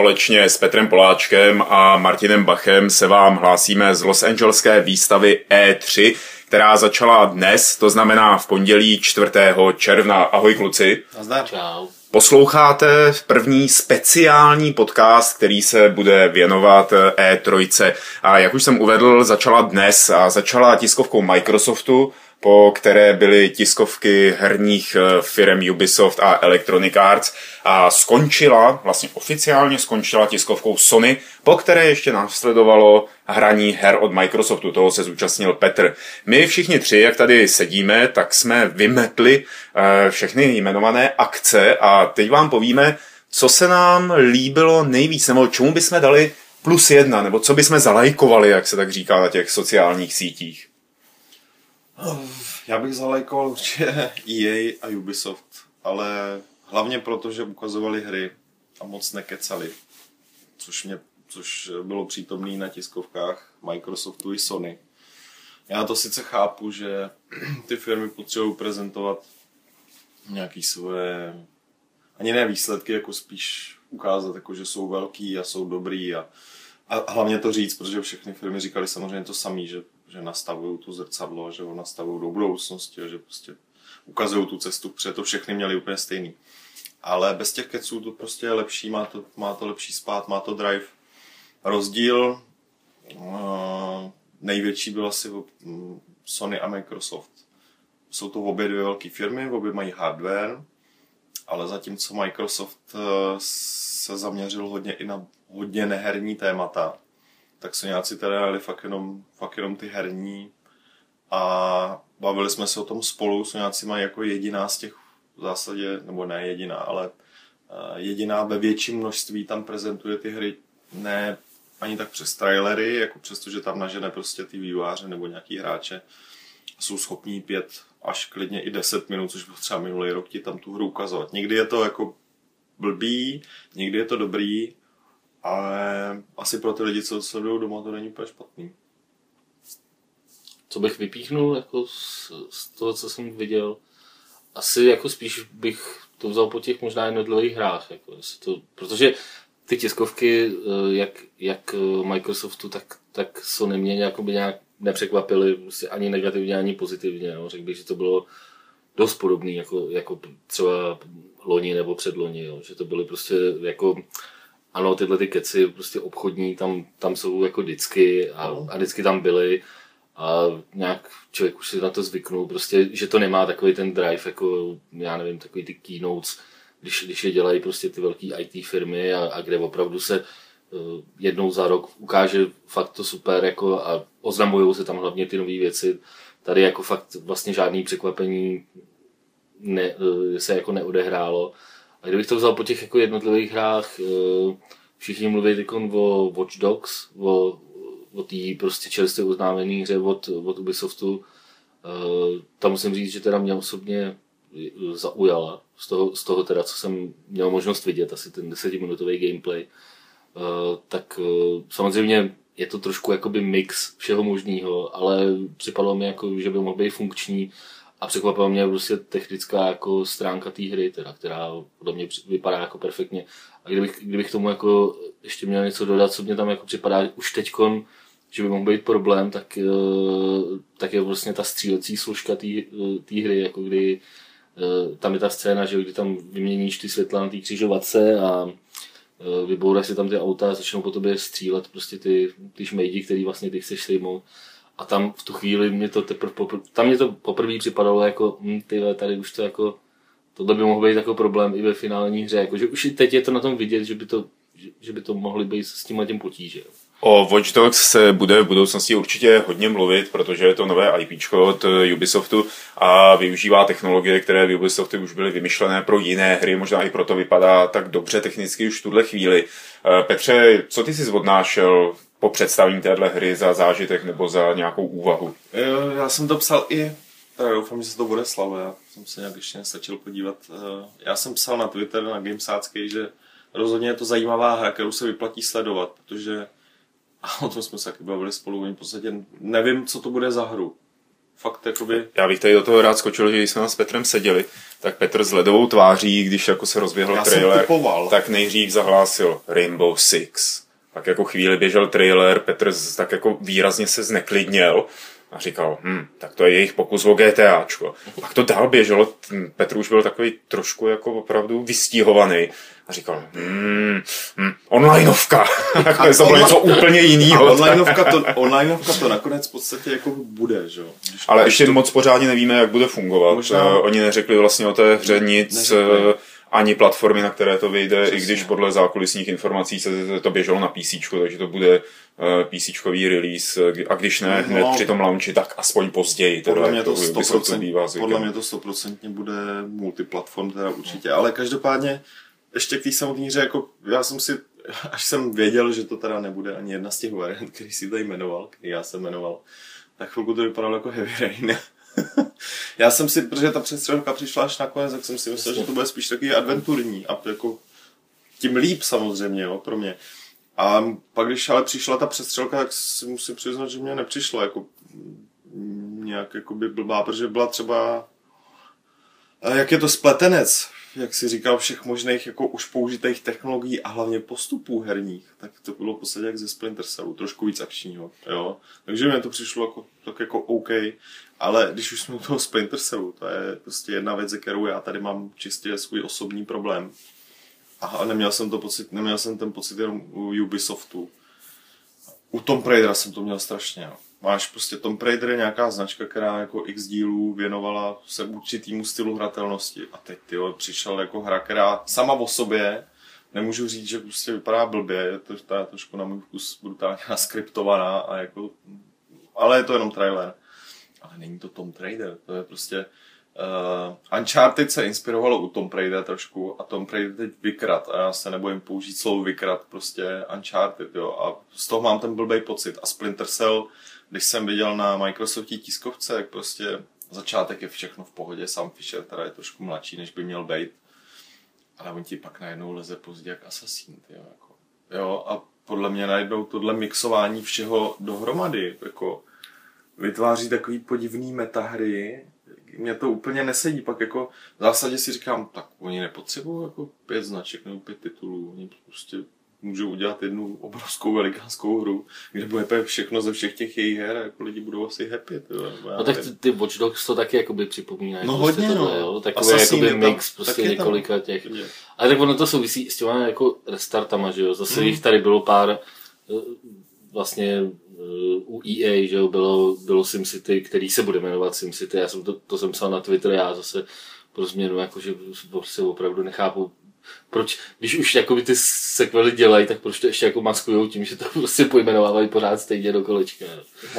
společně s Petrem Poláčkem a Martinem Bachem se vám hlásíme z Los Angeleské výstavy E3, která začala dnes, to znamená v pondělí 4. června. Ahoj kluci. Nazdar. Čau. Posloucháte první speciální podcast, který se bude věnovat E3. A jak už jsem uvedl, začala dnes a začala tiskovkou Microsoftu, po které byly tiskovky herních eh, firm Ubisoft a Electronic Arts a skončila, vlastně oficiálně skončila tiskovkou Sony, po které ještě následovalo hraní her od Microsoftu, toho se zúčastnil Petr. My všichni tři, jak tady sedíme, tak jsme vymetli eh, všechny jmenované akce a teď vám povíme, co se nám líbilo nejvíc, nebo čemu bychom dali plus jedna, nebo co bychom zalajkovali, jak se tak říká na těch sociálních sítích. Já bych zalajkoval určitě EA a Ubisoft, ale hlavně proto, že ukazovali hry a moc nekecali, což, mě, což bylo přítomné na tiskovkách Microsoftu i Sony. Já to sice chápu, že ty firmy potřebují prezentovat nějaký svoje, ani ne výsledky, jako spíš ukázat, jako že jsou velký a jsou dobrý a, a hlavně to říct, protože všechny firmy říkali samozřejmě to samé, že že nastavují tu zrcadlo, že ho nastavují do budoucnosti, že prostě ukazují tu cestu, protože to všechny měli úplně stejný. Ale bez těch keců to prostě je lepší, má to, má to lepší spát, má to drive. Rozdíl uh, největší byl asi Sony a Microsoft. Jsou to obě dvě velké firmy, obě mají hardware, ale zatímco Microsoft uh, se zaměřil hodně i na hodně neherní témata, tak se nějací teda dali fakt jenom, fakt jenom ty herní a bavili jsme se o tom spolu, nějací mají jako jediná z těch v zásadě, nebo ne jediná, ale eh, jediná ve větším množství tam prezentuje ty hry ne ani tak přes trailery, jako přesto, že tam nažene prostě ty výváře nebo nějaký hráče jsou schopní pět až klidně i 10 minut, což byl třeba minulý rok ti tam tu hru ukazovat. Někdy je to jako blbý, někdy je to dobrý, ale asi pro ty lidi, co sledují doma, to není úplně špatný. Co bych vypíchnul jako z, z toho, co jsem viděl, asi jako spíš bych to vzal po těch možná jednotlivých hrách, jako to, protože ty tiskovky, eh, jak, jak eh, Microsoftu, tak, tak Sony mě jakoby nějak nepřekvapily prostě ani negativně, ani pozitivně. No. Řekl bych, že to bylo dost podobný jako, jako třeba loni nebo předloni, jo. že to byly prostě jako ano, tyhle ty keci prostě obchodní tam, tam jsou jako vždycky a, a vždycky tam byly a nějak člověk už si na to zvyknul, prostě, že to nemá takový ten drive, jako já nevím, takový ty keynotes, když, když je dělají prostě ty velké IT firmy a, a kde opravdu se uh, jednou za rok ukáže fakt to super jako a oznamují se tam hlavně ty nové věci. Tady jako fakt vlastně žádný překvapení ne, uh, se jako neodehrálo a kdybych to vzal po těch jako jednotlivých hrách, eh, všichni mluví o Watch Dogs, o, o té prostě čerstvě uznávané hře od, od Ubisoftu. Eh, tam musím říct, že teda mě osobně zaujala z toho, z toho teda, co jsem měl možnost vidět, asi ten desetiminutový gameplay. Eh, tak samozřejmě je to trošku jakoby mix všeho možného, ale připadalo mi jako, že by mohl být funkční a překvapila mě prostě technická jako stránka té hry, teda, která podle mě vypadá jako perfektně. A kdybych, kdybych tomu jako ještě měl něco dodat, co mě tam jako připadá už teďkon, že by mohl být problém, tak, eh, tak je vlastně ta střílecí složka té hry, jako kdy eh, tam je ta scéna, že kdy tam vyměníš ty světla na té křižovatce a eh, vybouráš si tam ty auta a začnou po tobě střílet prostě ty, ty šmejdi, který vlastně ty chceš sejmout. A tam v tu chvíli mě to teprve, popr- tam mě to poprvé připadalo jako, hm, ty tady už to jako, tohle by mohl být jako problém i ve finální hře, jako, že už i teď je to na tom vidět, že by to, že, že by to mohly být s tímhle tím potíže. O Watch Dogs se bude v budoucnosti určitě hodně mluvit, protože je to nové IP od Ubisoftu a využívá technologie, které v Ubisoftu už byly vymyšlené pro jiné hry, možná i proto vypadá tak dobře technicky už v tuhle chvíli. Eh, Petře, co ty jsi odnášel po představení téhle hry za zážitek nebo za nějakou úvahu? Já jsem to psal i, tak doufám, že se to bude slavo, já jsem se nějak ještě nestačil podívat. Eh, já jsem psal na Twitter, na Gamesácký, že rozhodně je to zajímavá hra, kterou se vyplatí sledovat, protože a o tom jsme se taky bavili spolu, v podstatě nevím, co to bude za hru. fakt jakoby... Já bych tady do toho rád skočil, že když jsme s Petrem seděli, tak Petr s ledovou tváří, když jako se rozběhl Já trailer, tak nejdřív zahlásil Rainbow Six. Pak jako chvíli běžel trailer, Petr tak jako výrazně se zneklidněl a říkal, hm, tak to je jejich pokus o GTAčko. Pak to dál běželo, Petr už byl takový trošku jako opravdu vystíhovaný a říkal, hm, hm onlineovka. Nakonec to bylo něco úplně jiného. onlineovka to, onlineovka to nakonec v podstatě jako bude, že jo? Ale ještě to, moc pořádně nevíme, jak bude fungovat. Možná- Možná... Oni neřekli vlastně o té hře nic, Neřekli. Eh, ani platformy, na které to vyjde, Přesně. i když podle zákulisních informací se to běželo na PC, takže to bude PC release, eh, a když ne hned No. při tom launchi, tak aspoň později. Teda, podle mě jak to u Ubisoftu 100%, bývá podle mě to 100% bude multiplatform teda určitě, ale každopádně ještě k té samotné hře, jako já jsem si, až jsem věděl, že to teda nebude ani jedna z těch variant, který si tady jmenoval, který já jsem jmenoval, tak chvilku to vypadalo jako Heavy Rain. já jsem si, protože ta přestřelka přišla až nakonec, tak jsem si myslel, že to bude spíš takový adventurní a jako tím líp samozřejmě, jo, pro mě. A pak, když ale přišla ta přestřelka, tak si musím přiznat, že mě nepřišlo jako nějak jakoby blbá, protože byla třeba jak je to spletenec, jak si říkal, všech možných jako už použitých technologií a hlavně postupů herních, tak to bylo v podstatě jak ze Splinter Cellu, trošku víc akčního, jo. Takže mi to přišlo jako, tak jako OK, ale když už jsme u toho Splinter Cellu, to je prostě jedna věc, ze kterou já tady mám čistě svůj osobní problém. A neměl jsem to pocit, neměl jsem ten pocit jenom u Ubisoftu. U Tomb Raidera jsem to měl strašně. Jo. Máš prostě Tomb Raider je nějaká značka, která jako x dílů věnovala se určitýmu stylu hratelnosti. A teď tyjo, přišel jako hra, která sama o sobě, nemůžu říct, že prostě vypadá blbě, je to ta je trošku na můj vkus brutálně naskriptovaná a jako, ale je to jenom trailer. Ale není to Tomb Raider, to je prostě Uh, Uncharted se inspirovalo u Tomb Raider trošku a Tomb Raider teď vykrat a já se nebojím použít slovo vykrat, prostě Uncharted, jo, a z toho mám ten blbej pocit a Splinter Cell, když jsem viděl na Microsoftí tiskovce, jak prostě začátek je všechno v pohodě, Sam Fisher teda je trošku mladší, než by měl být, ale on ti pak najednou leze pozdě jak Assassin, jo, jako, jo, a podle mě najednou tohle mixování všeho dohromady, jako vytváří takový podivný metahry, mě to úplně nesedí, pak jako v zásadě si říkám, tak oni nepotřebují jako pět značek nebo pět titulů, oni prostě můžou udělat jednu obrovskou velikánskou hru, kde bude všechno ze všech těch jejich her a jako lidi budou asi happy. Já No tak ty, ty Watch Dogs to taky jakoby připomínají. No prostě hodně, tohle, no. Jo? Takový jakoby je tam, mix prostě je tam. několika těch. Ale tak ono to souvisí s těma jako restartama, že jo. Zase Mm. jich tady bylo pár eh, vlastně eh, u EA, že jo, bylo, bylo SimCity, který se bude jmenovat SimCity. Já jsem to, to jsem psal na Twitter, já zase pro změnu, jakože prostě opravdu nechápu, proč, když už jakoby ty sekvely dělají, tak proč to ještě jako maskujou tím, že to prostě pojmenovávají pořád stejně do kolečka.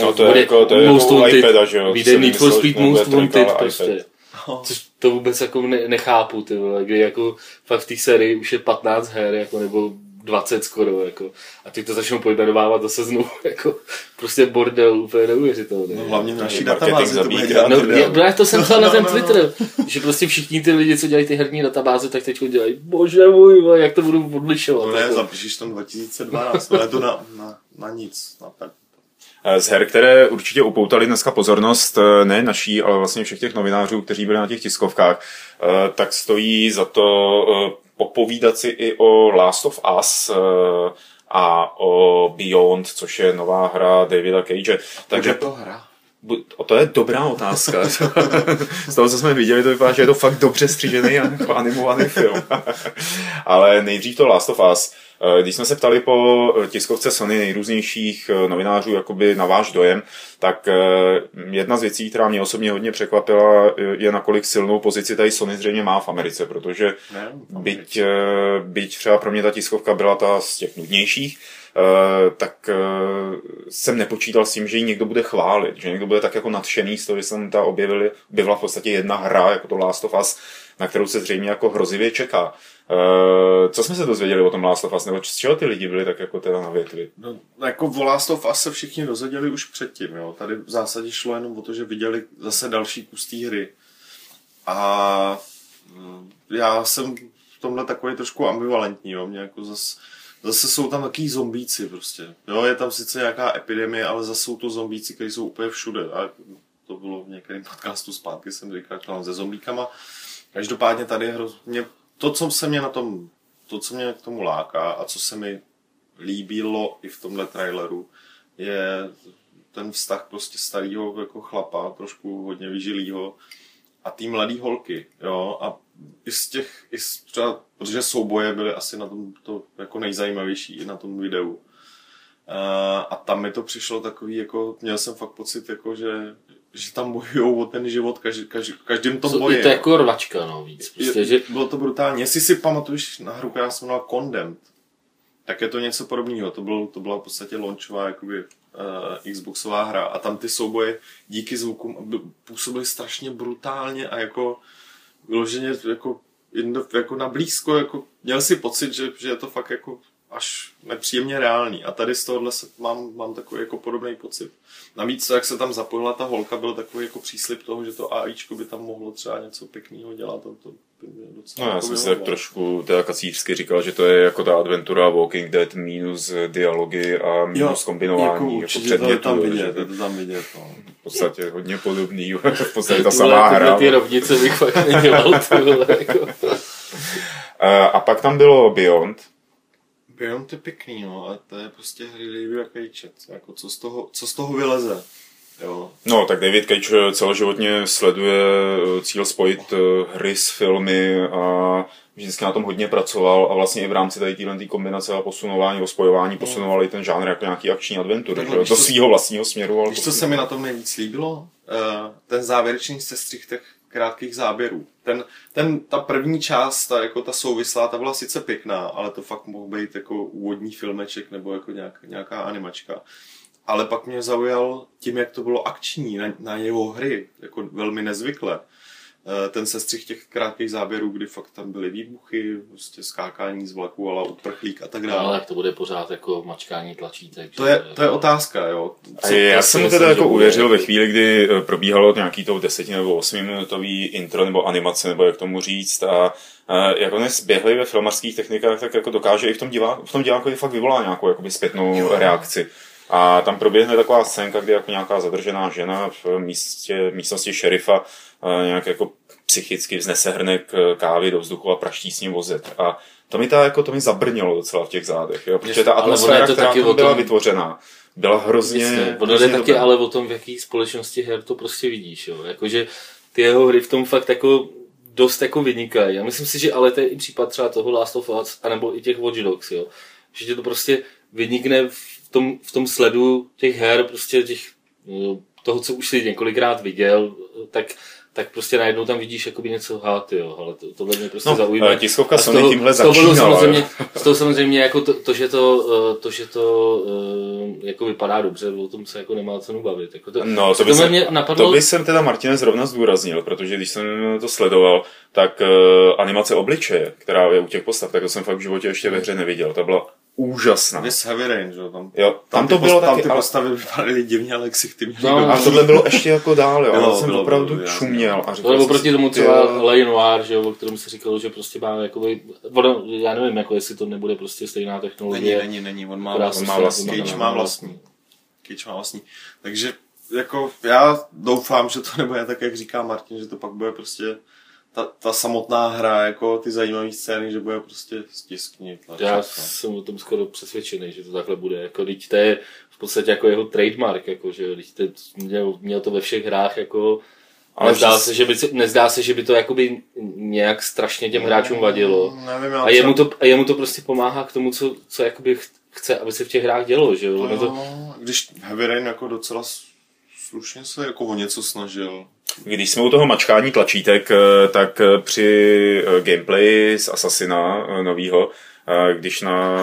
No to je jako- to je Most jako u Wanted, iPada, že jo, Vyjde jsem Need for Speed Most Wanted prostě. No. Což to vůbec jako ne, nechápu, ty vole, kdy jako fakt v té sérii už je 15 her, jako, nebo 20 skoro, jako, a ty to začnou pojmenovávat zase znovu, jako, prostě bordel, úplně neuvěřitelný. No, hlavně v naší databázi to zabíjí bude dělat. No, já, já to jsem psal na ten No, no, no. Twitter, že prostě všichni ty lidi, co dělají ty herní databáze, tak teď dělají, bože můj, jak to budu odlišovat. No ne, jako. zapíšeš tam 2012, ale to na, na, na nic. Na tak. Z her, které určitě upoutali dneska pozornost, eh, ne naší, ale vlastně všech těch novinářů, kteří byli na těch tiskovkách, eh, tak stojí za to eh, popovídat si i o Last of Us eh, a o Beyond, což je nová hra Davida Cage. Takže to hra. O to je dobrá otázka. Z toho, co jsme viděli, to vypadá, že je to fakt dobře střížený a animovaný film. Ale nejdřív to Last of Us. Eh, Když jsme se ptali po tiskovce Sony nejrůznějších eh, novinářů jakoby na váš dojem, tak eh, jedna z věcí, která mě osobně hodně překvapila, eh, je nakolik silnou pozici tady Sony zřejmě má v Americe, protože Ne, byť, eh, byť třeba pro mě ta tiskovka byla ta z těch nudnějších, eh, tak eh, jsem nepočítal s tím, že ji někdo bude chválit, že někdo bude tak jako nadšený z toho, že jsem ta objevili, objevila v podstatě jedna hra, jako to Last of Us, na kterou se zřejmě jako hrozivě čeká. Eh, Co jsme se dozvěděli o tom Last of Us, nebo z čeho ty lidi byli tak jako teda na větvi? No, jako o Last of Us se všichni dozvěděli už předtím, jo. Tady v zásadě šlo jenom o to, že viděli zase další kus té hry. A mm, já jsem v tomhle takový trošku ambivalentní, jo. Mě jako zas, zase jsou tam takový zombíci prostě. Jo, je tam sice nějaká epidemie, ale zase jsou to zombíci, kteří jsou úplně všude. A to bylo v některém podcastu zpátky, jsem říkal, že se zombíkama. Každopádně tady je hrozně, to, co se mě na tom, to, co mě k tomu láká a co se mi líbilo i v tomhle traileru, je ten vztah prostě starého jako chlapa, trošku hodně vyžilýho a tý mladý holky, jo, a i z těch, i z třeba, protože souboje byly asi na tom to jako nejzajímavější i na tom videu. A, a tam mi to přišlo takový, jako, měl jsem fakt pocit, jako, že, že tam bojují o ten život každý, každý, každým tom boji. Je to jako rvačka, no, víc. Prostě, je, že... Bylo to brutální. Jestli si pamatuješ na hru, která se jmenovala Condemned, tak je to něco podobného. To, byl, to byla v podstatě launchová jakoby, uh, Xboxová hra a tam ty souboje díky zvukům působily strašně brutálně a jako vyloženě jako, jako na blízko, jako měl si pocit, že, že je to fakt jako až nepříjemně reálný. A tady z tohohle se, mám, mám takový jako podobný pocit. Navíc, jak se tam zapojila ta holka, byl takový jako příslip toho, že to AIčko by tam mohlo třeba něco pěkného dělat. To, to by mě docela no, já jako jsem si tak trošku teda kacířsky říkal, že to je jako ta adventura Walking Dead minus dialogy a minus jo, kombinování. Jako, jako to je tam vidět, je to tam vidět. No. V podstatě hodně podobný, v podstatě ta samá hra. Ty rovnice bych fakt nedělal. jako. a pak tam bylo Beyond, Beyond to je pěkný, no, ale to je prostě hry David Cage, jako co z toho, co z toho vyleze. Jo. No, tak David Cage celoživotně sleduje eh, cíl spojit eh, hry s filmy a vždycky na tom hodně pracoval a vlastně i v rámci tady téhle kombinace a posunování, spojování posunovali ten žánr jako nějaký akční adventury, že? do svého vlastního směru. Víš, co se mi na tom nejvíc líbilo? Uh, ten závěrečný sestřih těch krátkých záběrů. Ten, ten, ta první část, ta, jako ta souvislá, ta byla sice pěkná, ale to fakt mohl být jako úvodní filmeček nebo jako nějak, nějaká animačka. Ale pak mě zaujal tím, jak to bylo akční na, na jeho hry, jako velmi nezvykle. Eh, ten sestřih těch krátkých záběrů, kdy fakt tam byly výbuchy, prostě skákání z vlaku, ale uprchlík a tak dále. No, ale to bude pořád jako mačkání tlačítek. To je, to je otázka, jo. Co, já jsem mu teda jako uvěřil ve chvíli, kdy eh, probíhalo nějaký to 10 nebo 8 minutový intro nebo animace, nebo jak tomu říct, a a jak on je zběhlý ve filmarských technikách, tak jako dokáže i v tom, divá, v tom divákovi fakt vyvolá nějakou jakoby zpětnou jo. reakci. A tam proběhne taková scénka, kdy jako nějaká zadržená žena v místě, místnosti šerifa nějak jako psychicky vznese hrnek kávy do vzduchu a praští s ním vozet. A to mi, ta, jako, to mi zabrnilo docela v těch zádech, jo? protože ta atmosféra, to která taky tam byla tom... vytvořená, byla hrozně... Jasně, ono jde taky ale o tom, v jaký společnosti her to prostě vidíš. Jo? Jakože ty jeho hry v tom fakt jako dost jako vynikají. Já myslím si, že ale to je i případ třeba toho Last of Us, anebo i těch Watch Dogs, jo? že tě to prostě vynikne v tom, v tom sledu těch her, prostě těch, toho, co už si několikrát viděl, tak tak prostě najednou tam vidíš jakoby něco hát, jo, ale to, tohle mě prostě no, zaujímá. Tiskovka Sony toho, tímhle začínala. Samozřejmě, z toho samozřejmě jako to, to, že to, eh, to, že to eh, jako vypadá dobře, o tom se jako nemá cenu bavit. Jako to, no, to by, jsem, mě napadlo... to by jsem teda Martine zrovna zdůraznil, protože když jsem to sledoval, tak uh, animace obličeje, která je u těch postav, tak to jsem fakt v životě ještě ve hře neviděl. Ta byla úžasná. Vys Heavy Rain, že? Tam, jo, tam, tam to bylo postav, taky, ty postavy vypadaly divně, ale ty měli no, A tohle bylo ještě jako dál, jo. Bylo, jsem bylo, opravdu bylo, čuměl. A říkal, oproti tomu třeba Lay Noir, že jo, o kterém se říkalo, že prostě má jakoby, ono, já nevím, jako jestli to nebude prostě stejná technologie. Není, není, není, on má, on má vlastní. Cage má vlastní. Cage má vlastní. Takže jako já doufám, že to nebude tak, jak říká Martin, že to pak bude prostě ta, ta samotná hra, jako ty zajímavé scény, že bude prostě stiskni. Já no. jsem o tom skoro přesvědčený, že to takhle bude. Jako, teď to je v podstatě jako jeho trademark, jako, že to, měl, měl, to ve všech hrách jako ale nezdá, se, že by, nezdá se, že by to jakoby nějak strašně těm hráčům vadilo. Nevím, a, jemu to, a jemu to prostě pomáhá k tomu, co, co jakoby chce, aby se v těch hrách dělo. Že? No, to... Když Heavy Rain jako docela slušně se jako o něco snažil. Když jsme u toho mačkání tlačítek, eh, tak eh, při eh, gameplay z Assassina novýho, když na,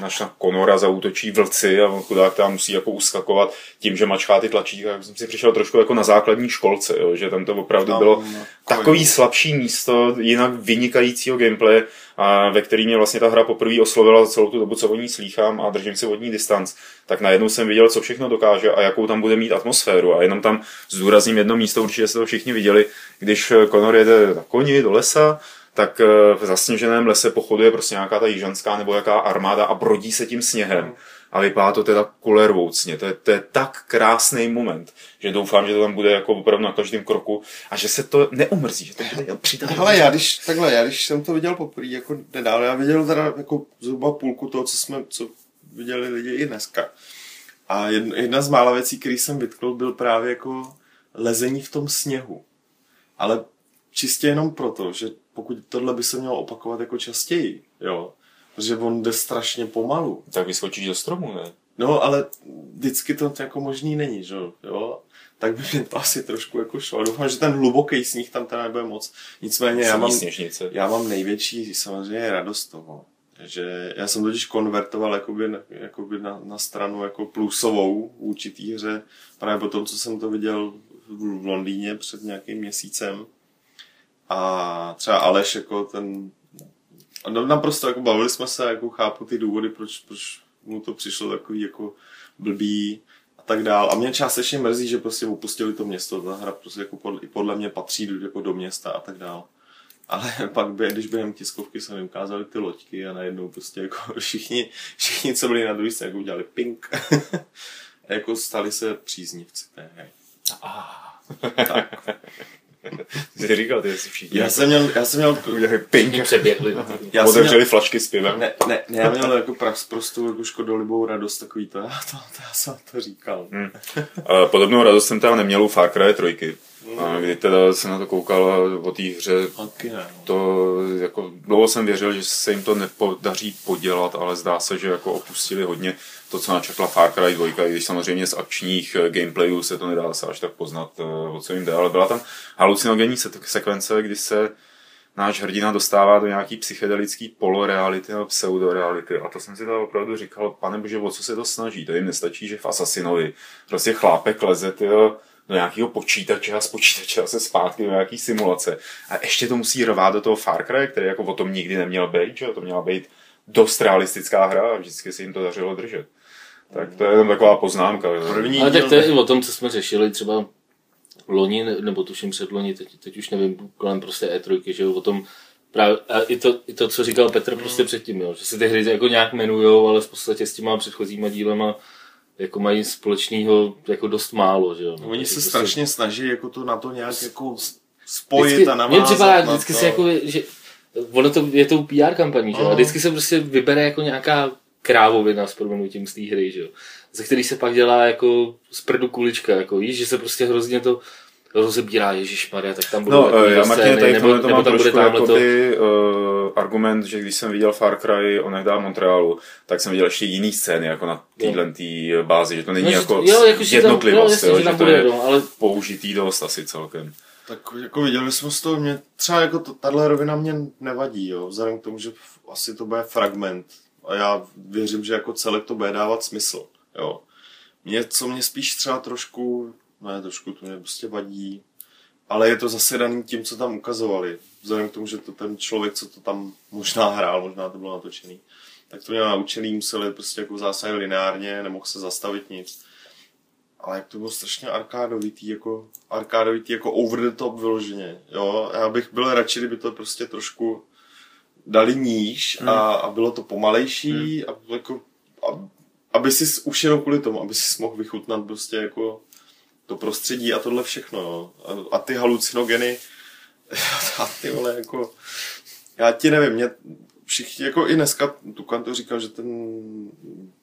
naš na Konora zautočí vlci a on chudák tam musí jako uskakovat tím, že mačká ty tlačítka, tak jsem si přišel trošku jako na základní školce, jo, že tam to opravdu bylo takový slabší místo, jinak vynikajícího gameplay, a ve který mě vlastně ta hra poprvé oslovila za celou tu dobu, co o ní slýchám a držím si vodní distanc, tak najednou jsem viděl, co všechno dokáže a jakou tam bude mít atmosféru. A jenom tam zdůrazním jedno místo, určitě jste to všichni viděli, když Conor jede na koni do lesa, tak eh, v zasněženém lese pochoduje prostě nějaká ta jižanská nebo jaká armáda a brodí se tím sněhem. a vypadá to teda kulervoucně. To je, to je tak krásný moment, že doufám, že to tam bude jako opravdu na každém kroku a že se to neumrzí, že to bude. Hele, já když, takhle, já když jsem to viděl poprvé, jako nedávno, já viděl teda jako zhruba půlku toho, co jsme, co viděli lidi i dneska. A jedna, jedna z mála věcí, který jsem vytkl, byl právě jako lezení v tom sněhu. Ale čistě jenom proto, že pokud tohle by se mělo opakovat jako častěji, jo, protože on jde strašně pomalu. Tak vyskočíš do stromu, ne? No, ale vždycky to jako možný není, že jo? Tak by mě to asi trošku jako šlo. Doufám, že ten hluboký sníh tam teda nebude moc. Nicméně já mám, já mám největší samozřejmě radost toho, že já jsem totiž konvertoval jakoby, jakoby na, na, stranu jako plusovou v určitý hře, právě po tom, co jsem to viděl v Londýně před nějakým měsícem. A třeba Aleš jako ten no, naprosto jako bavili jsme se, jako chápu ty důvody, proč, proč mu to přišlo takový jako blbý a tak dál. A mě částečně mrzí, že prostě opustili to město. Ta hra prostě jako podle, i podle mě patří jako do města a tak dál. Ale pak, by, když během tiskovky se ukázali ty loďky a najednou prostě jako všichni, všichni co byli na druhé straně, jako udělali pink. jako stali se příznivci té hry. Ah. tak. Jsi říkal, ty jsi všichni. Já jsem měl, já jsem měl udělali pink. přeběhli. Já Otevřeli měl, flašky s pivem. Ne, ne, ne, já měl jako prax prostou jako škodolibou radost takový to, já to, to, já jsem to říkal. Hmm. Podobnou radost jsem teda neměl u Far Cry 3. A kdy teda se na to koukal o té hře, no. to jako dlouho jsem věřil, že se jim to nepodaří podělat, ale zdá se, že jako opustili hodně to, co načetla Far Cry 2, i když samozřejmě z akčních eh, gameplayů se to nedá se až tak poznat, eh, o co jim jde, ale byla tam halucinogenní sekvence, kdy se náš hrdina dostává do nějaký psychedelický poloreality a pseudoreality. A to jsem si teda opravdu říkal, pane bože, o co se to snaží? To jim nestačí, že v Assassinovi prostě chlápek leze tyjo, do nějakého počítače a z počítače a se zpátky do nějaký simulace. A ještě to musí rvát do toho Far Cry, který jako o tom nikdy neměl být, že to měla být dost realistická hra a vždycky se jim to dařilo držet. Tak to je jenom taková poznámka. První Ale tak to je i o tom, co jsme řešili třeba loni, nebo tuším před loni, teď, teď už nevím, kolem prostě E3, že jo, o tom právě, a i to, i to, co říkal Petr prostě předtím, jo, že se ty hry jako nějak jmenujou, ale v podstatě s těma předchozíma dílema jako mají společného jako dost málo, že jo. No, Oni se prostě... strašně snaží jako to na to nějak jako spojit vždycky, a navázat. Mně připadá vždycky to. se jako, že ono to je tou PR kampaní, že jo, a vždycky se prostě vybere jako nějaká krávovina s proměnutím z té hry, že jo. Ze který se pak dělá jako z prdu kulička, jako víš, že se prostě hrozně to rozebírá Ježíš Maria, tak tam budou no, já Martin, tady nebo, to nebo tam bude jako to... Uh, argument, že když jsem viděl Far Cry o nehdá Montrealu, tak jsem viděl ještě jiný scény, jako na téhle tý bázi, že to není no, jako jo, jako jednotlivost, tam, jo, jo, že, že to je no, ale... použitý dost asi celkem. Tak jako viděli jsme z toho, mě třeba jako to, tahle rovina mě nevadí, jo, vzhledem k tomu, že asi to bude fragment a já věřím, že jako celek to bude dávat smysl, jo. Mě, co mě spíš třeba trošku, ne trošku, to mě prostě vadí, ale je to zase daný tím, co tam ukazovali. Vzhledem k tomu, že to ten člověk, co to tam možná hrál, možná to bylo natočený, tak to měl naučený, museli prostě jako zásah lineárně, nemohl se zastavit nic. Ale jak to bylo strašně arkádovitý, jako, arkádovitý, jako over the top vyloženě. Jo? Já bych byl radši, kdyby to prostě trošku dali níž a, hmm. a bylo to pomalejší hmm. a jako, a, aby si už jenom kvůli tomu, aby si mohl vychutnat prostě jako to prostředí a tohle všechno. Jo. A, a ty halucinogeny a ty vole jako já ti nevím, mě všichni, jako i dneska Tukan to říkal, že ten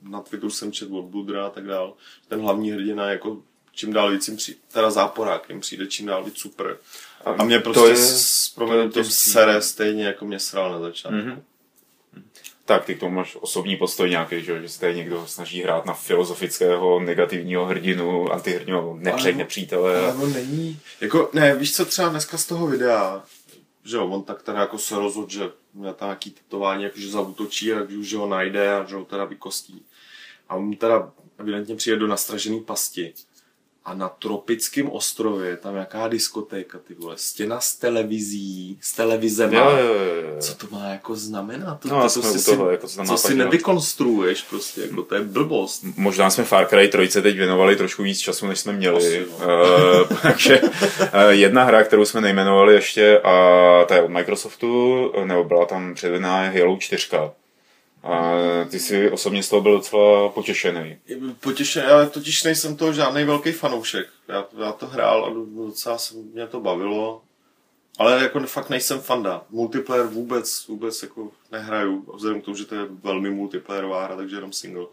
na Twitteru jsem četl od Budra a tak dál, ten hlavní hrdina jako čím dál víc jim přijde, teda záporák jim přijde čím dál víc super. A, a mě prostě to je, s proměnutím sere stejně jako mě sral na začátku. Mm-hmm. Tak, ty k tomu máš osobní postoj nějaký, že, že se někdo snaží hrát na filozofického negativního hrdinu, antihrdinu, nepřed nepřítele. Ale on není, jako, ne, víš co třeba dneska z toho videa, že jo, on tak teda jako se rozhodl, že měl tam nějaký tetování, jakože zaútočí a že ho najde a že ho teda vykostí. A on teda evidentně přijde do nastražený pasti a na tropickém ostrově tam jaká diskotéka, ty vole, stěna s televizí, s televizema. Jo, jo, jo. Co to má jako znamenat? To, no, to, to si, toho, jako to co si nevykonstruuješ prostě, jako to je blbost. Možná jsme Far Cry 3 teď věnovali trošku víc času, než jsme měli. uh, takže uh, jedna hra, kterou jsme nejmenovali ještě, a ta je od Microsoftu, nebo byla tam předvedená Halo 4 A ty jsi osobně z toho byl docela potěšený. Potěšený, já totiž nejsem toho žádný velký fanoušek. Já, já to hrál a docela se mě to bavilo. Ale jako fakt nejsem fanda. Multiplayer vůbec, vůbec jako nehraju. Vzhledem k tomu, že to je velmi multiplayerová hra, takže jenom single.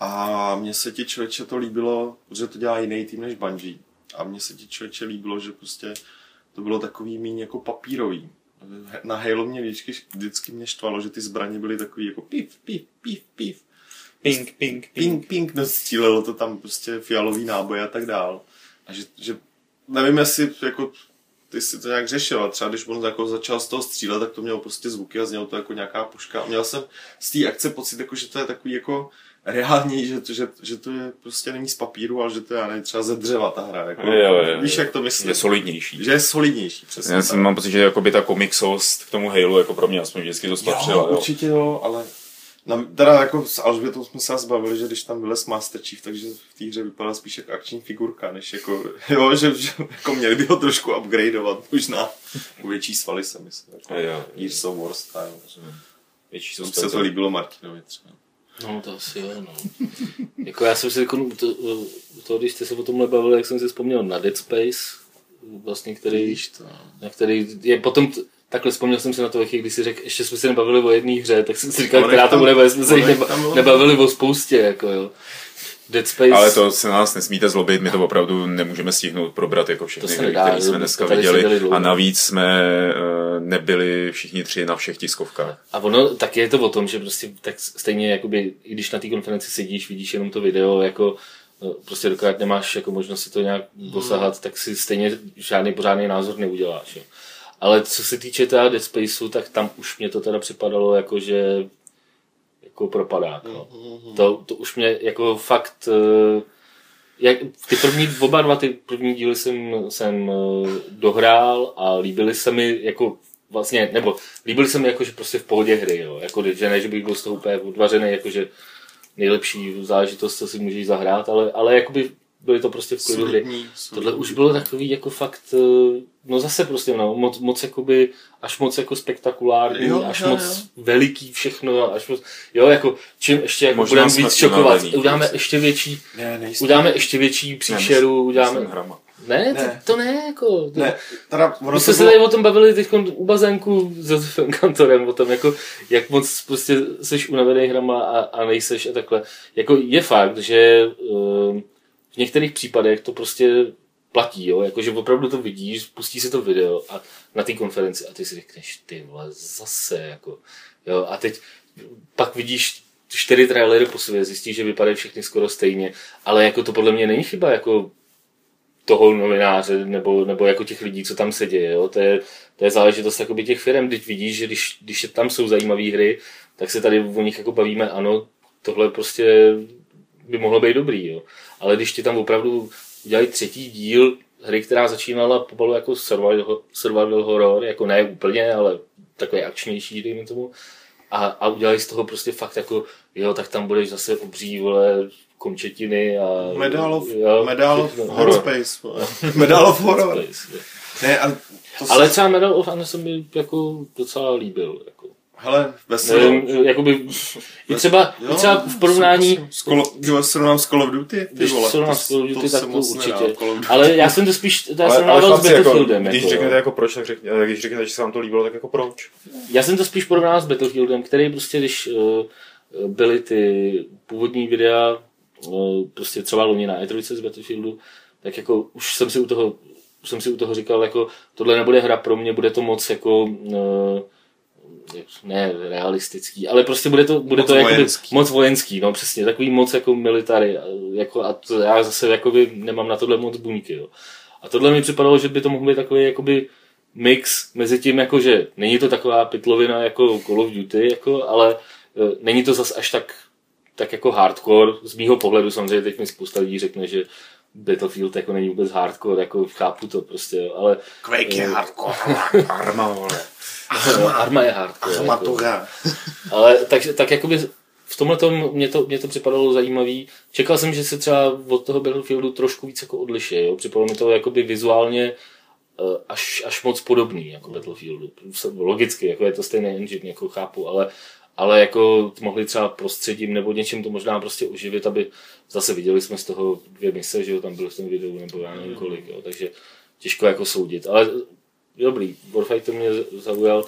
A mně se ti člověče to líbilo, že to dělá jiný tým než Bungie. A mně se ti člověče líbilo, že prostě to bylo takový míň jako papírový. Na Halo mě vždycky, vždycky mě štvalo, že ty zbraně byly takový jako pif, pif, pif, pif. Ping, ping, ping, ping, no střílelo to tam prostě fialový náboj a tak dál. A že, že nevím, jestli jako ty si to nějak řešil, a třeba když on jako začal z toho střílet, tak to mělo prostě zvuky a znělo to jako nějaká puška. A měl jsem z té akce pocit, jako, že to je takový jako reálně, že, že, že to je prostě není z papíru, ale že to je třeba ze dřeva ta hra. Jako, jo, jo, víš, jak to myslím? Je solidnější. Že je solidnější, přesně. Já jsem, mám pocit, že jakoby ta komiksost k tomu Halo jako pro mě aspoň vždycky to spatřila. Jo, jo, určitě jo, ale na, teda jako s Alžbětou jsme se zbavili, že když tam vylez Master Chief, takže v té hře vypadá spíš jako akční figurka, než jako, jo, že, že jako měli by ho trošku upgradeovat, možná větší svaly se myslím. Jako jo, jo. Gears of War style. Větší se to líbilo Martinovi třeba. No to asi jo, no. jako já jsem si jako, to, to, když jste se o tomhle bavili, jak jsem si vzpomněl na Dead Space, vlastně, který, to. na který je potom, takhle vzpomněl jsem si na to chvíli, když si řekl, ještě jsme se nebavili o jedné hře, tak jsem si říkal, no, která to bude, jsme se jich neba, nebavili o spoustě, jako jo. Dead Space. Ale to se nás nesmíte zlobit, my to opravdu nemůžeme stihnout probrat jako všechny hry, které jsme dneska viděli. A navíc jsme uh, nebyli všichni tři na všech tiskovkách. A ono tak je to o tom, že prostě tak stejně jakoby, i když na té konferenci sedíš, vidíš jenom to video, jako eh, prostě dokud nemáš jako možnost si to nějak dosahat, tak si stejně žádný pořádný názor neuděláš. Jo. Ale co se týče teda Dead Spaceu, tak tam už mě to teda připadalo jako, že jako propadák. No. Mm-hmm. To, to už mě jako fakt eh, jak, ty první, oba dva ty první díly jsem, jsem eh, dohrál a líbily se mi jako vlastně, nebo líbily se mi jako, že prostě v pohodě hry, jo. Jako, že ne, že bych byl z toho úplně odvařený, jako, že nejlepší zážitost, co si můžeš zahrát, ale, ale jakoby byly to prostě v klidu hry. Tohle už bylo takový jako fakt, eh, no zase prostě no, moc, moc jakoby, až moc jako spektakulární, jo, až jo, moc jo. veliký všechno, až moc, jo, jako čím ještě jako budeme víc šokovat, uděláme prostě. ještě větší, ne, uděláme ještě větší příšeru, ne, uděláme, hrama. Ne, ne, to, to ne, jako... To, ne, teda ono My jsme se tady o tom bavili teď u bazénku s Josefem Kantorem, o tom, jako, jak moc prostě seš unavený hrama a, a nejseš a takhle. Jako je fakt, že uh, v některých případech to prostě platí, jo? Jako, že opravdu to vidíš, pustí se to video a na té konferenci a ty si řekneš, ty vole, zase, jako, jo, a teď pak vidíš čtyři trailery po sobě, zjistíš, že vypadají všechny skoro stejně, ale jako to podle mě není chyba, jako toho novináře nebo, nebo jako těch lidí, co tam se děje. Jo? To, je, to je záležitost jakoby těch firm, když vidíš, že když, když tam jsou zajímavé hry, tak se tady o nich jako bavíme, ano, tohle prostě by mohlo být dobrý. Jo? Ale když ti tam opravdu udělají třetí díl hry, která začínala pomalu jako survival, survival horror, jako ne úplně, ale takový akčnější, dejme tomu, a, a udělali z toho prostě fakt jako, jo, tak tam budeš zase obří, vole, končetiny a... Medal of, jo, Medal of Horror Space. Medal of Horror. Space, ne, ale, to ale třeba Medal of se mi jako docela líbil. Jako. Hele, veselo. Ne, jakoby, i třeba, jo, i třeba v porovnání... Skolo, srovnám s Call of Duty? Když srovnám s Call of Duty, to tak to určitě. Ale já jsem to spíš já jsem ale s Battlefieldem. Jako, když jako, řeknete jako proč, tak řekněte, když řeknete, že se vám to líbilo, tak jako proč? Já jsem to spíš porovnal s Battlefieldem, který prostě, když uh, byly ty původní videa, uh, prostě třeba loni na E3 z Battlefieldu, tak jako už jsem si u toho, jsem si u toho říkal, jako tohle nebude hra pro mě, bude to moc jako uh, ne realistický, ale prostě bude to, bude moc to vojenský. moc vojenský, no přesně, takový moc jako military, jako, a to, já zase jakoby nemám na tohle moc buňky, jo. A tohle mi připadalo, že by to mohl být takový jakoby mix mezi tím, jako že není to taková pitlovina jako Call of Duty, jako, ale e, není to zas až tak, tak jako hardcore, z mýho pohledu samozřejmě teď mi spousta lidí řekne, že Battlefield jako není vůbec hardcore, jako chápu to prostě, jo, ale... Quake je hardcore, arma, vole. Arma, arma je hardcore. Arma jako. Ale tak, tak jakoby v tomhle tom mě to, mě to připadalo zajímavý. Čekal jsem, že se třeba od toho Battlefieldu trošku víc jako odliší. Jo? Připadalo mi to jakoby vizuálně eh, až, až moc podobný jako Battlefieldu. Logicky, jako je to stejný engine, jako chápu, ale, ale jako mohli třeba prostředím nebo něčím to možná prostě uživit, aby zase viděli jsme z toho dvě mise, že jo, tam bylo v tom videu, nebo já nevím kolik, jo, takže těžko jako soudit, ale dobrý, Warfighter mě zaujal,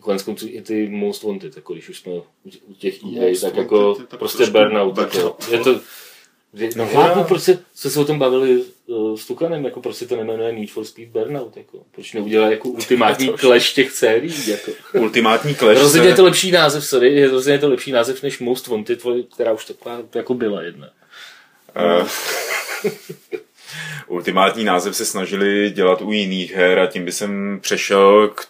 konec konců i ty Most Wanted, jako když už jsme u těch EA, tak jako prostě burnout. Jako, je to, že, no, chápu, proč se, jsme se o tom bavili uh, s Tukanem, jako proč se to nemenuje Need for Speed Burnout, jako, proč neudělá jako ultimátní clash těch sérií, jako. Ultimátní clash Rozhodně je to lepší název, sorry, je rozhodně je to lepší název než Most Wanted, která už taková jako byla jedna. Eh, ultimátní název se snažili dělat u jiných her a tím by jsem přešel k,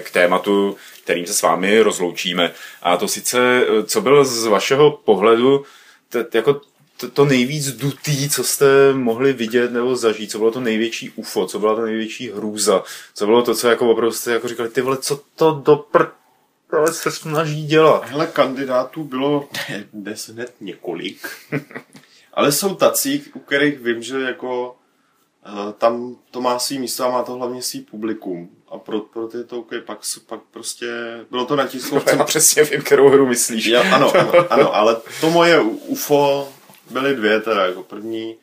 k tématu, kterým se s vámi rozloučíme. A to sice, eh, co bylo z vašeho pohledu t, jako to, to nejvíc dutý, co jste mohli vidět nebo zažít, co bylo to největší UFO, co byla to největší hrůza, co bylo to, co jako opravdu jste jako říkali, ty vole, co to do pr... ale se snaží dělat. Hele, kandidátů bylo dnes hned několik. Ale jsou tací, u kterých vím, že jako eh, tam to má svý místo a má to hlavně svý publikum. A pro, pro ty to okay, pak, pak prostě, bylo to na tiskovce. Já přesně vím, kterou hru myslíš. Já, ano, ano, ano, ale to moje UFO byly dvě teda, jako první.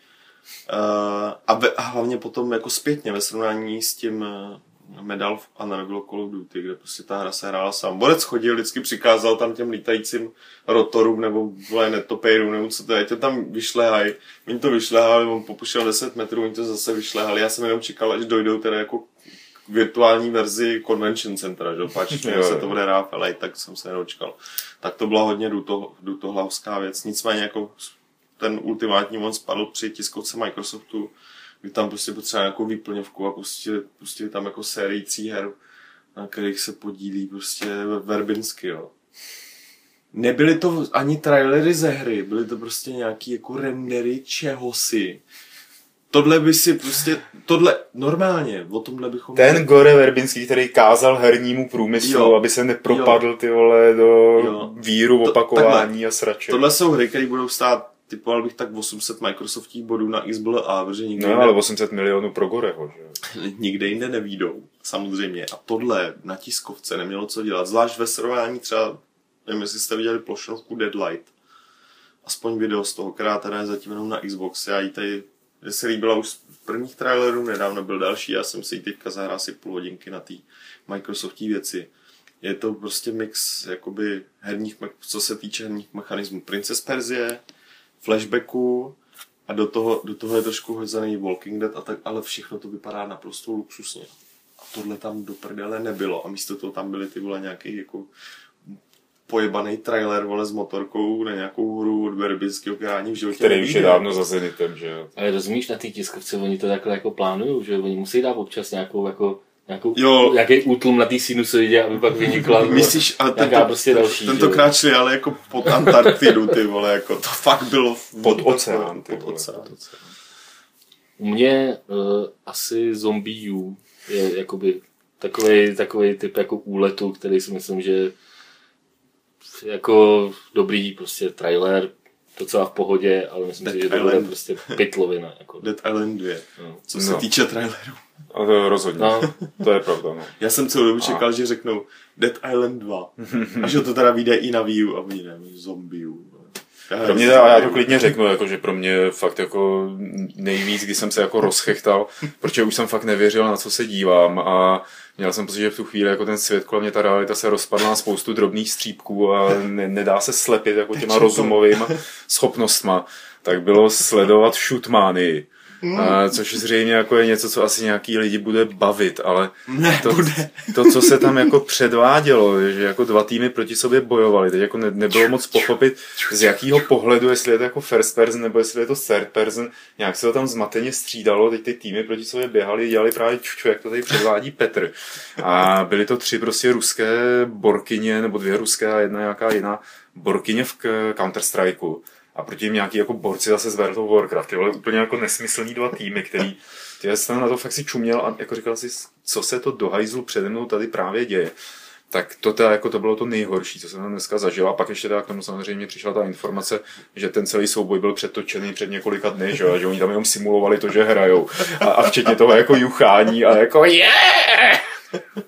Uh, a, ve, a hlavně potom jako zpětně ve srovnání s tím uh, Medal Honor bylo Call of Duty, kde prostě ta hra se hrála sám. Borec chodil, vždycky přikázal tam těm lítajícím rotorům nebo vole netopejrům, nebo co to je, tě tam vyšlehaj. Oni to vyšlehali, on popušel 10 metrů, oni to zase vyšlehali. Já jsem jenom čekal, až dojdou teda jako k virtuální verzi Convention Centra, že? pač se to bude hrát v LA, tak jsem se nedočkal. Tak to byla hodně duto, dutohlavská věc. Nicméně jako ten ultimátní on spadl při tiskovce Microsoftu, kdy tam prostě potřeba nějakou výplňovku a pustili, pustili tam jako sérii tří her, na kterých se podílí prostě Verbinsky, jo. Nebyly to ani trailery ze hry, byly to prostě nějaký jako rendery čehosi. Tohle by si prostě, tohle normálně, o tomhle bychom... Ten Gore Verbinský, který kázal hernímu průmyslu, Jo. aby se nepropadl ty vole do Jo. víru, To- opakování a srače. Tohle jsou hry, které budou stát, typoval bych tak 800 Microsoftích bodů na XBLA, protože nikde, No jinde, ale 800 milionů pro Goreho, že? nikde jinde nevídou, samozřejmě. A tohle na tiskovce nemělo co dělat, zvlášť ve srovnání třeba, nevím, jestli jste viděli plošnovku Deadlight, aspoň video z toho, která teda je zatím jenom na Xbox. Já jí tady, že se líbila už z prvních trailerů, nedávno byl další, já jsem si ji teďka zahrál asi půl hodinky na té Microsoftí věci. Je to prostě mix jakoby herních, co se týče herních mechanismů. Princess Perzie, flashbacku a do toho, do toho je trošku hozený Walking Dead a tak, ale všechno to vypadá naprosto luxusně. A tohle tam do prdele nebylo a místo toho tam byly ty vole nějaký jako pojebaný trailer vole s motorkou na nějakou hru od Verbinského, která ani v životě Který už je dávno za Zenitem, že jo. Ale rozumíš, na té tiskovce oni to takhle jako plánují, že oni musí dát občas nějakou jako nějakou, Jo. nějaký útlum na té sinusoidě, aby pak vynikla Myslíš, ale nějaká tento, prostě další. tentokrát šli ale jako pod Antarktidu, ty vole, jako to fakt bylo Pod oceán, ty pod vole. oceán. U mě uh, asi Zombie U je jakoby takový, takový typ jako úletu, který si myslím, že jako dobrý prostě trailer, docela v pohodě, ale myslím si, že to bude prostě pitlovina. Jako. Dead Island 2, No. co se No. týče traileru. A to rozhodně. No. To je pravda, no. Já jsem celou dobu čekal, že řeknou Dead Island 2. A že to teda vyjde i na Wii U a oni ne, Zombie U. Pro mě, a já to klidně řeknu, jako, že pro mě fakt jako nejvíc, kdy jsem se jako rozchechtal, protože už jsem fakt nevěřil, na co se dívám a měl jsem pocit, že v tu chvíli jako ten svět kolem mě, ta realita se rozpadla na spoustu drobných střípků a ne, nedá se slepit jako těma rozumovými schopnostma, tak bylo sledovat shootmany, a, což zřejmě jako je něco, co asi nějaký lidi bude bavit, ale Ne, to, bude. to, co se tam jako předvádělo, že jako dva týmy proti sobě bojovali, teď jako ne, nebylo moc pochopit, z jakého pohledu, jestli je to jako first person nebo jestli je to third person, nějak se to tam zmateně střídalo, teď ty týmy proti sobě běhali, dělali právě čuču, jak to tady předvádí Petr. A byly to tři prostě ruské borkyně, nebo dvě ruské a jedna nějaká jiná borkyně v Counter-Strikeu. A proti ním nějaký jako borci zase z World of Warcraft. Ty úplně jako nesmyslný dva týmy, který ty jsem na to fakt si čuměl a jako říkal si, co se to do hajzlu přede mnou tady právě děje. Tak to, teda, jako to bylo to nejhorší, co jsem tam dneska zažil. A pak ještě teda k tomu samozřejmě přišla ta informace, že ten celý souboj byl přetočený před několika dny, že, že oni tam jenom simulovali to, že hrajou. A, a včetně toho jako juchání a jako yeah!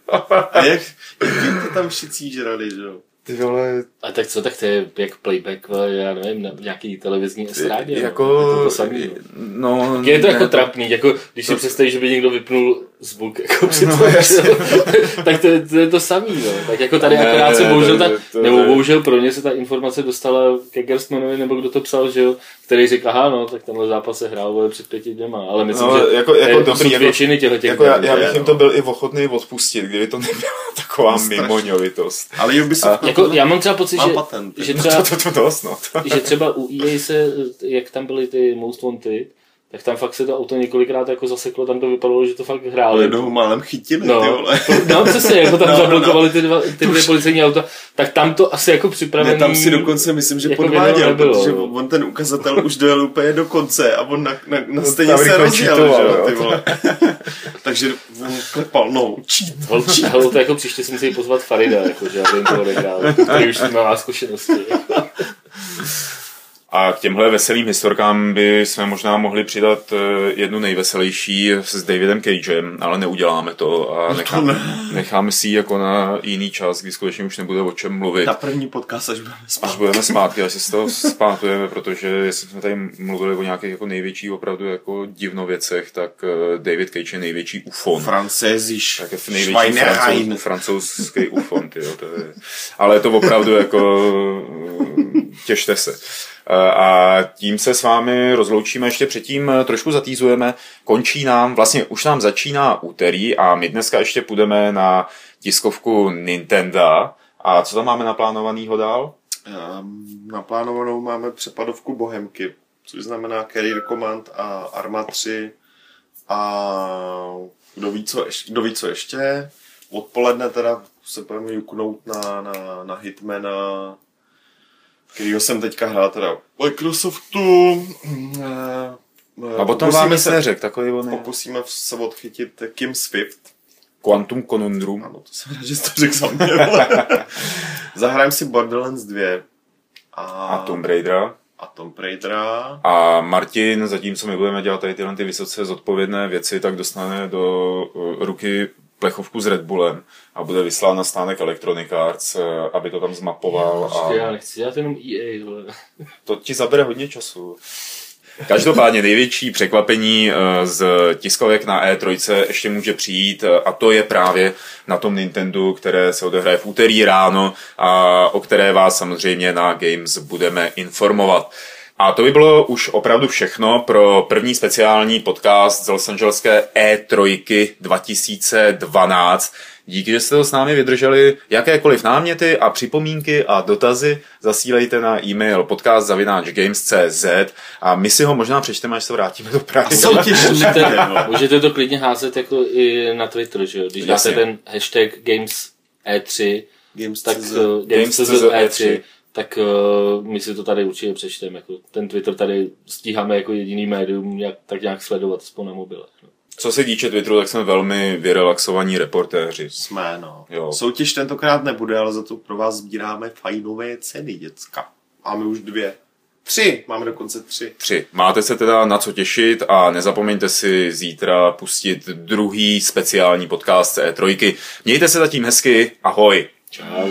A jak, jak to tam všichni žrali, že jo? Ty vole, A tak co, tak to je jak playback, vole, já nevím, na nějaký televizní estrádě. no. jako, je to, to samý, no. no, Je to jako ne, trapný, jako když si představíš, že by někdo vypnul zvuk jako při No, tak to, je- to, je to samý, no. Tak jako tady Ne, akorát se bohužel to- ta, to- nebo to- bohužel pro ně se ta informace dostala ke Gerstmanovi, nebo kdo to psal, že jo, který řekl, aha, no, tak tenhle zápas se hrál vole, před pěti dněma, ale myslím, No, že jako- to je jako dobrý, osud jako- většiny těchto těch Jako já, já bych jim to byl i ochotný odpustit, kdyby to nebyla taková mimoňovitost. Ale Ubisoft... Jako, já mám třeba pocit, Mám že, patent. že To, třeba to, to, to, no. to. že třeba u EA se, jak tam byly ty Most Wanted, tak tam fakt se to auto několikrát jako zaseklo, tam to vypadalo, že to fakt Ale hráli. jednoho málem chytili, ty No, vole. no přesně, jako tam No, no, no, zablokovali ty, dva, ty dvě policejní auta, tak tam to asi jako připravený... Ne, tam si dokonce myslím, že jako podváděl, protože no. on ten ukazatel už dojel úplně do konce a on na, na, na stejně se rozjel, že jo, ty vole. Takže on klepal, no, cheat. Hol, hol, to jako příště si musí pozvat Farida, jako, že aby jim to odehrál, který už má zkušenosti. A k těmhle veselým historkám by jsme možná mohli přidat eh, jednu nejveselější s Davidem Cagem, ale neuděláme to a nechám, necháme si ji jako na jiný čas, kdy skutečně už nebude o čem mluvit. Na první podcast, až budeme Až spát. budeme zpátky, až se z toho zpátujeme, protože jestli jsme tady mluvili o nějakých jako největších opravdu jako divnověcech, tak eh, David Cage je největší ufon. Francéziš, Tak je v největší francouz, francouzský ufon, tyjo, to je, ale je to opravdu jako, eh, těšte se. Eh, A tím se s vámi rozloučíme, ještě předtím eh, trošku zatýzujeme. Končí nám, vlastně už nám začíná úterý a my dneska ještě půjdeme na tiskovku Nintendo. A co tam máme naplánovanýho dál? Um, naplánovanou máme přepadovku Bohemky, což znamená Career Command a Arma 3 a kdo ví, co ještě, kdo ví, co ještě. Odpoledne teda se budeme juknout na, na, na Hitmana, kterýho jsem teďka hrál teda Microsoftu. Eh, A o tom pokusíme vám nic se, neřekl, takový on pokusíme se odchytit Kim Swift. Quantum Conundrum. Ano, to jsem rád, že jsi to řekl za mě. Zahrajeme si Borderlands 2 a, A Tomb Raidera. a Tomb Raidera. A Martin, zatímco my budeme dělat tady tyhle ty vysoce zodpovědné věci, tak dostane do ruky plechovku s Red Bullem a bude vyslán na stánek Electronic Arts, eh, aby to tam zmapoval já a nechci dělat jenom EA, vole. to ti zabere hodně času. Každopádně největší překvapení eh, z tiskovek na E3 ještě může přijít eh, a to je právě na tom Nintendo, které se odehraje v úterý ráno a o které vás samozřejmě na Games budeme informovat. A to by bylo už opravdu všechno pro první speciální podcast z Los Angeleské E3 2012. Díky, že jste to s námi vydrželi. Jakékoliv náměty a připomínky a dotazy zasílejte na e-mail podcast.games.cz a my si ho možná přečteme, až se vrátíme do Prahy. Soutěž Můžete, můžete to klidně házet jako i na Twitter, že jo? Když Jasně. dáte ten hashtag Games E3, Games tak uh, Games Games CZ CZ E3, tak uh, my si to tady určitě přečteme. Jako ten Twitter tady stíháme jako jediný médium, jak, tak nějak sledovat aspoň na mobilech. No. Co se týče Twitteru, tak jsme velmi vyrelaxovaní reportéři. Jsme, no. Jo. Soutěž tentokrát nebude, ale za to pro vás sbíráme fajnové ceny, děcka. Máme už dvě. Tři, máme dokonce tři. Tři. Máte se teda na co těšit a nezapomeňte si zítra pustit druhý speciální podcast C3. Mějte se zatím hezky, ahoj. Čau.